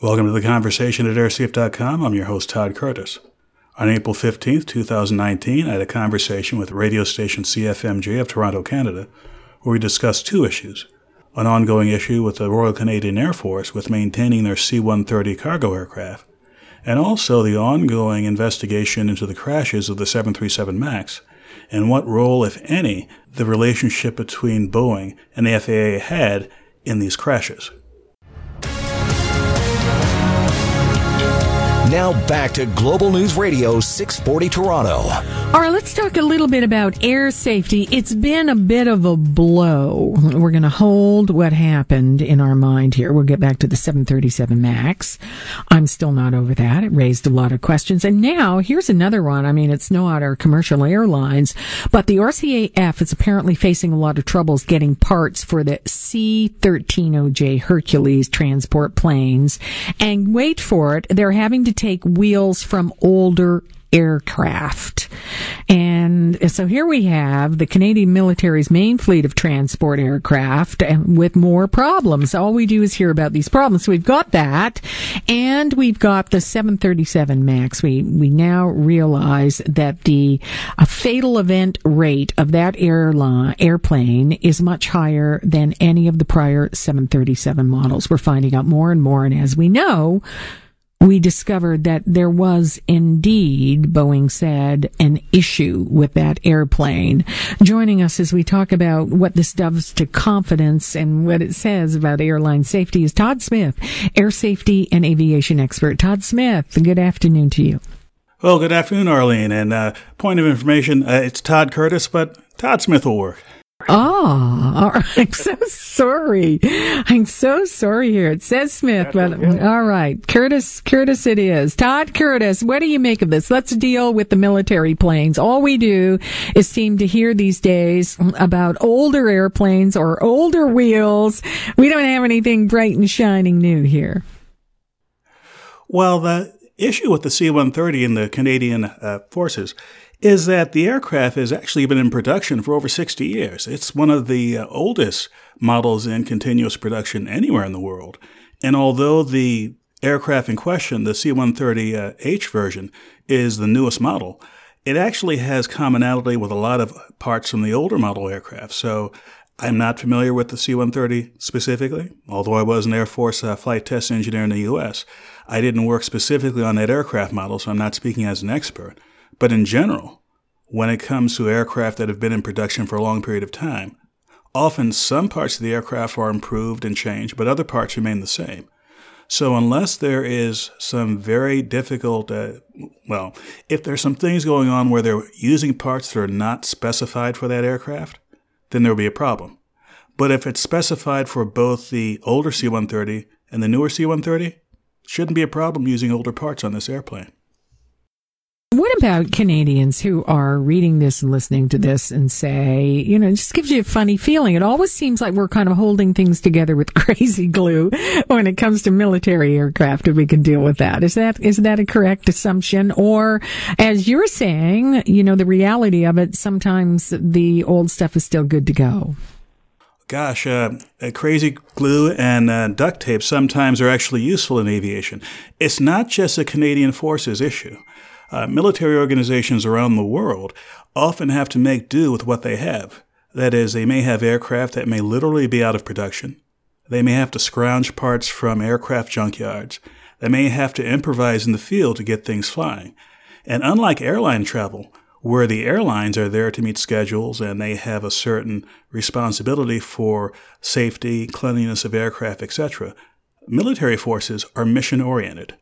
Welcome to the conversation at airsafe.com. I'm your host, Todd Curtis. On April 15th, 2019, I had a conversation with radio station CFMJ of Toronto, Canada, where we discussed two issues. An ongoing issue with the Royal Canadian Air Force with maintaining their C 130 cargo aircraft, and also the ongoing investigation into the crashes of the 737 MAX and what role, if any, the relationship between Boeing and the FAA had in these crashes. Now back to Global News Radio 640 Toronto. All right, let's talk a little bit about air safety. It's been a bit of a blow. We're going to hold what happened in our mind here. We'll get back to the 737 MAX. I'm still not over that. It raised a lot of questions. And now here's another one. I mean, it's not our commercial airlines, but the RCAF is apparently facing a lot of troubles getting parts for the C-130J Hercules transport planes. And wait for it, they're having to take wheels from older aircraft. And so here we have the Canadian military's main fleet of transport aircraft with more problems. All we do is hear about these problems. So we've got that and we've got the 737 MAX. We, we now realize that the fatal event rate of that airline, airplane is much higher than any of the prior 737 models. We're finding out more and more. And as we know, we discovered that there was indeed, Boeing said, an issue with that airplane. Joining us as we talk about what this does to confidence and what it says about airline safety is Todd Smith, air safety and aviation expert. Todd Smith, good afternoon to you. Well, good afternoon, Arlene. And uh, point of information, uh, it's Todd Curtis, but Todd Smith will work. Oh, I'm so sorry. I'm so sorry here. It says Smith, but all right. Curtis, Curtis it is. Todd Curtis, what do you make of this? Let's deal with the military planes. All we do is seem to hear these days about older airplanes or older wheels. We don't have anything bright and shining new here. Well, the issue with the C-130 and the Canadian uh, forces is that the aircraft has actually been in production for over 60 years. It's one of the uh, oldest models in continuous production anywhere in the world. And although the aircraft in question, the C-130H uh, version, is the newest model, it actually has commonality with a lot of parts from the older model aircraft. So I'm not familiar with the C-130 specifically, although I was an Air Force uh, flight test engineer in the U.S. I didn't work specifically on that aircraft model, so I'm not speaking as an expert. But in general, when it comes to aircraft that have been in production for a long period of time, often some parts of the aircraft are improved and changed, but other parts remain the same. So unless there is some very difficult, uh, well, if there's some things going on where they're using parts that are not specified for that aircraft, then there'll be a problem. But if it's specified for both the older C-130 and the newer C-130, shouldn't be a problem using older parts on this airplane. What about Canadians who are reading this and listening to this and say, you know, it just gives you a funny feeling. It always seems like we're kind of holding things together with crazy glue when it comes to military aircraft, if we can deal with that. Is that, is that a correct assumption? Or as you're saying, you know, the reality of it, sometimes the old stuff is still good to go. Gosh, uh, crazy glue and uh, duct tape sometimes are actually useful in aviation. It's not just a Canadian Forces issue. Uh, military organizations around the world often have to make do with what they have. That is, they may have aircraft that may literally be out of production. They may have to scrounge parts from aircraft junkyards. They may have to improvise in the field to get things flying. And unlike airline travel, where the airlines are there to meet schedules and they have a certain responsibility for safety, cleanliness of aircraft, etc., military forces are mission oriented.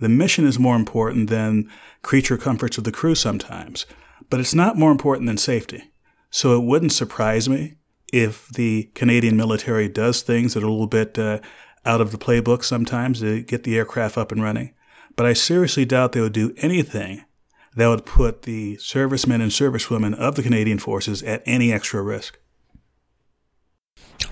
The mission is more important than creature comforts of the crew sometimes, but it's not more important than safety. So it wouldn't surprise me if the Canadian military does things that are a little bit uh, out of the playbook sometimes to get the aircraft up and running. But I seriously doubt they would do anything that would put the servicemen and servicewomen of the Canadian forces at any extra risk.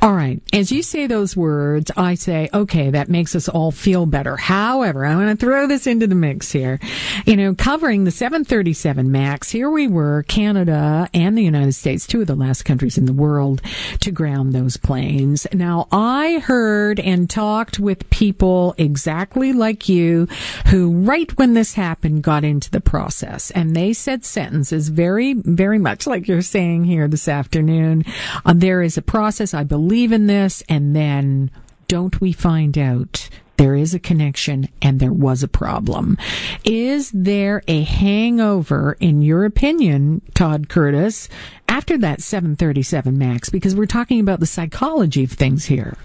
All right. As you say those words, I say, okay, that makes us all feel better. However, I want to throw this into the mix here. You know, covering the 737 MAX, here we were, Canada and the United States, two of the last countries in the world to ground those planes. Now, I heard and talked with people exactly like you who, right when this happened, got into the process. And they said sentences very, very much like you're saying here this afternoon. Uh, there is a process, I believe believe in this and then don't we find out there is a connection and there was a problem. Is there a hangover, in your opinion, Todd Curtis, after that 737 MAX? Because we're talking about the psychology of things here.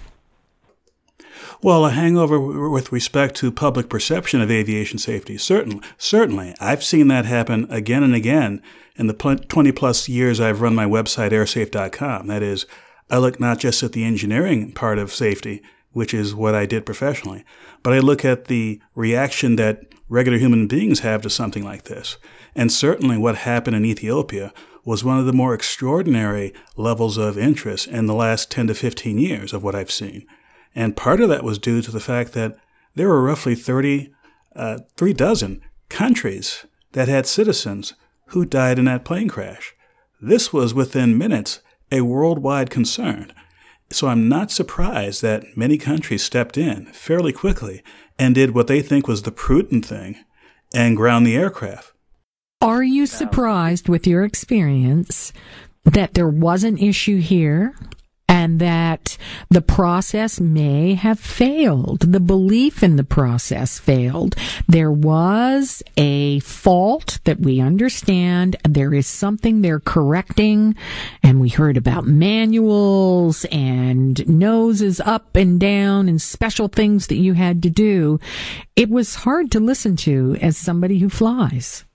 Well, a hangover with respect to public perception of aviation safety, certainly, certainly. I've seen that happen again and again in the 20 plus years I've run my website, airsafe.com. That is, I look not just at the engineering part of safety, which is what I did professionally, but I look at the reaction that regular human beings have to something like this. And certainly what happened in Ethiopia was one of the more extraordinary levels of interest in the last 10 to 15 years of what I've seen. And part of that was due to the fact that there were roughly 30, uh, three dozen countries that had citizens who died in that plane crash. This was within minutes a worldwide concern. So I'm not surprised that many countries stepped in fairly quickly and did what they think was the prudent thing and ground the aircraft. Are you surprised with your experience that there was an issue here and that the process may have failed. The belief in the process failed. There was a fault that we understand. There is something they're correcting. And we heard about manuals and noses up and down and special things that you had to do. It was hard to listen to as somebody who flies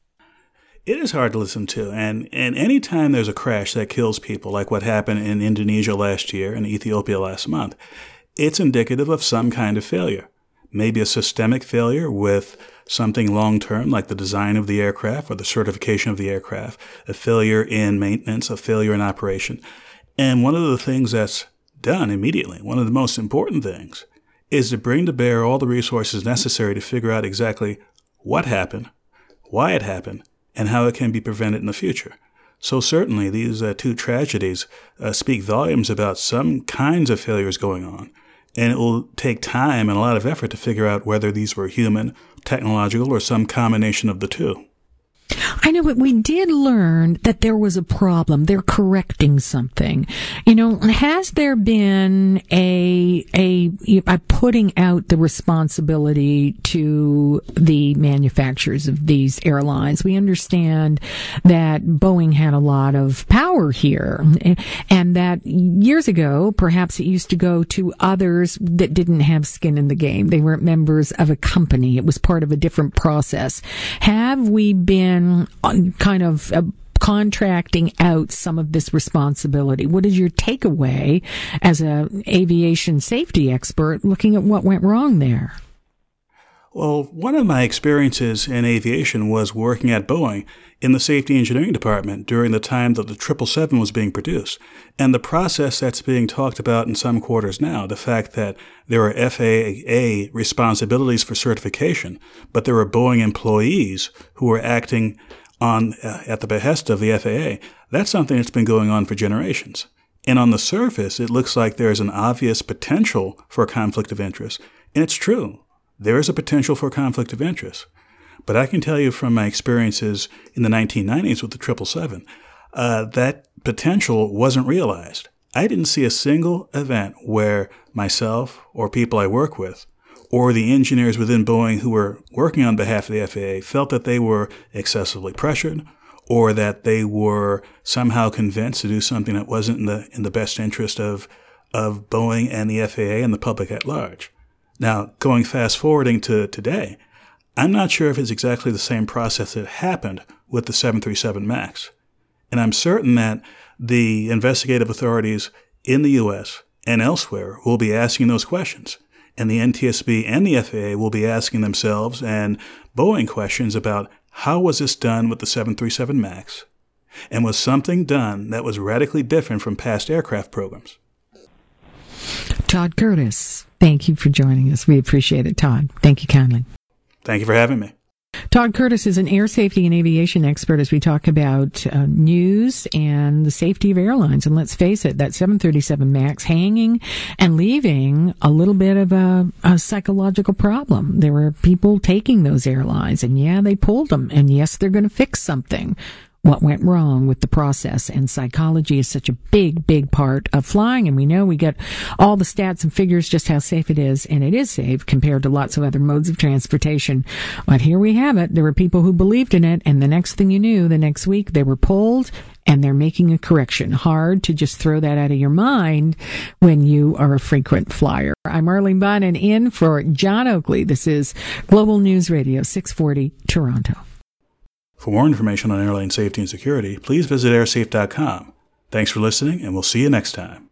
it is hard to listen to. And, and anytime there's a crash that kills people, like what happened in Indonesia last year and Ethiopia last month, it's indicative of some kind of failure. Maybe a systemic failure with something long term, like the design of the aircraft or the certification of the aircraft, a failure in maintenance, a failure in operation. And one of the things that's done immediately, one of the most important things, is to bring to bear all the resources necessary to figure out exactly what happened, why it happened, and how it can be prevented in the future. So certainly these uh, two tragedies uh, speak volumes about some kinds of failures going on, and it will take time and a lot of effort to figure out whether these were human, technological, or some combination of the two. I know, but we did learn that there was a problem. They're correcting something. You know, has there been a, a, putting out the responsibility to the manufacturers of these airlines? We understand that Boeing had a lot of power here and that years ago, perhaps it used to go to others that didn't have skin in the game. They weren't members of a company. It was part of a different process. Have we been kind of uh, contracting out some of this responsibility. What is your takeaway as a aviation safety expert looking at what went wrong there? Well, one of my experiences in aviation was working at Boeing in the safety engineering department during the time that the 777 was being produced. And the process that's being talked about in some quarters now, the fact that there are FAA responsibilities for certification, but there are Boeing employees who are acting on uh, at the behest of the FAA, that's something that's been going on for generations. And on the surface, it looks like there's an obvious potential for a conflict of interest. And it's true. There is a potential for conflict of interest. But I can tell you from my experiences in the 1990s with the 777, uh, that potential wasn't realized. I didn't see a single event where myself or people I work with or the engineers within Boeing who were working on behalf of the FAA felt that they were excessively pressured or that they were somehow convinced to do something that wasn't in the in the best interest of of Boeing and the FAA and the public at large. Now, going fast forwarding to today, I'm not sure if it's exactly the same process that happened with the 737 MAX. And I'm certain that the investigative authorities in the US and elsewhere will be asking those questions and the NTSB and the FAA will be asking themselves and Boeing questions about how was this done with the 737 MAX? And was something done that was radically different from past aircraft programs? Todd Curtis, thank you for joining us. We appreciate it, Todd. Thank you kindly. Thank you for having me. Todd Curtis is an air safety and aviation expert as we talk about uh, news and the safety of airlines. And let's face it, that 737 MAX hanging and leaving a little bit of a, a psychological problem. There were people taking those airlines, and yeah, they pulled them, and yes, they're going to fix something what went wrong with the process. And psychology is such a big, big part of flying. And we know we get all the stats and figures just how safe it is. And it is safe compared to lots of other modes of transportation. But here we have it. There were people who believed in it. And the next thing you knew, the next week they were pulled and they're making a correction. Hard to just throw that out of your mind when you are a frequent flyer. I'm Arlene Bynon in for John Oakley. This is Global News Radio 640 Toronto. For more information on airline safety and security, please visit airsafe.com. Thanks for listening, and we'll see you next time.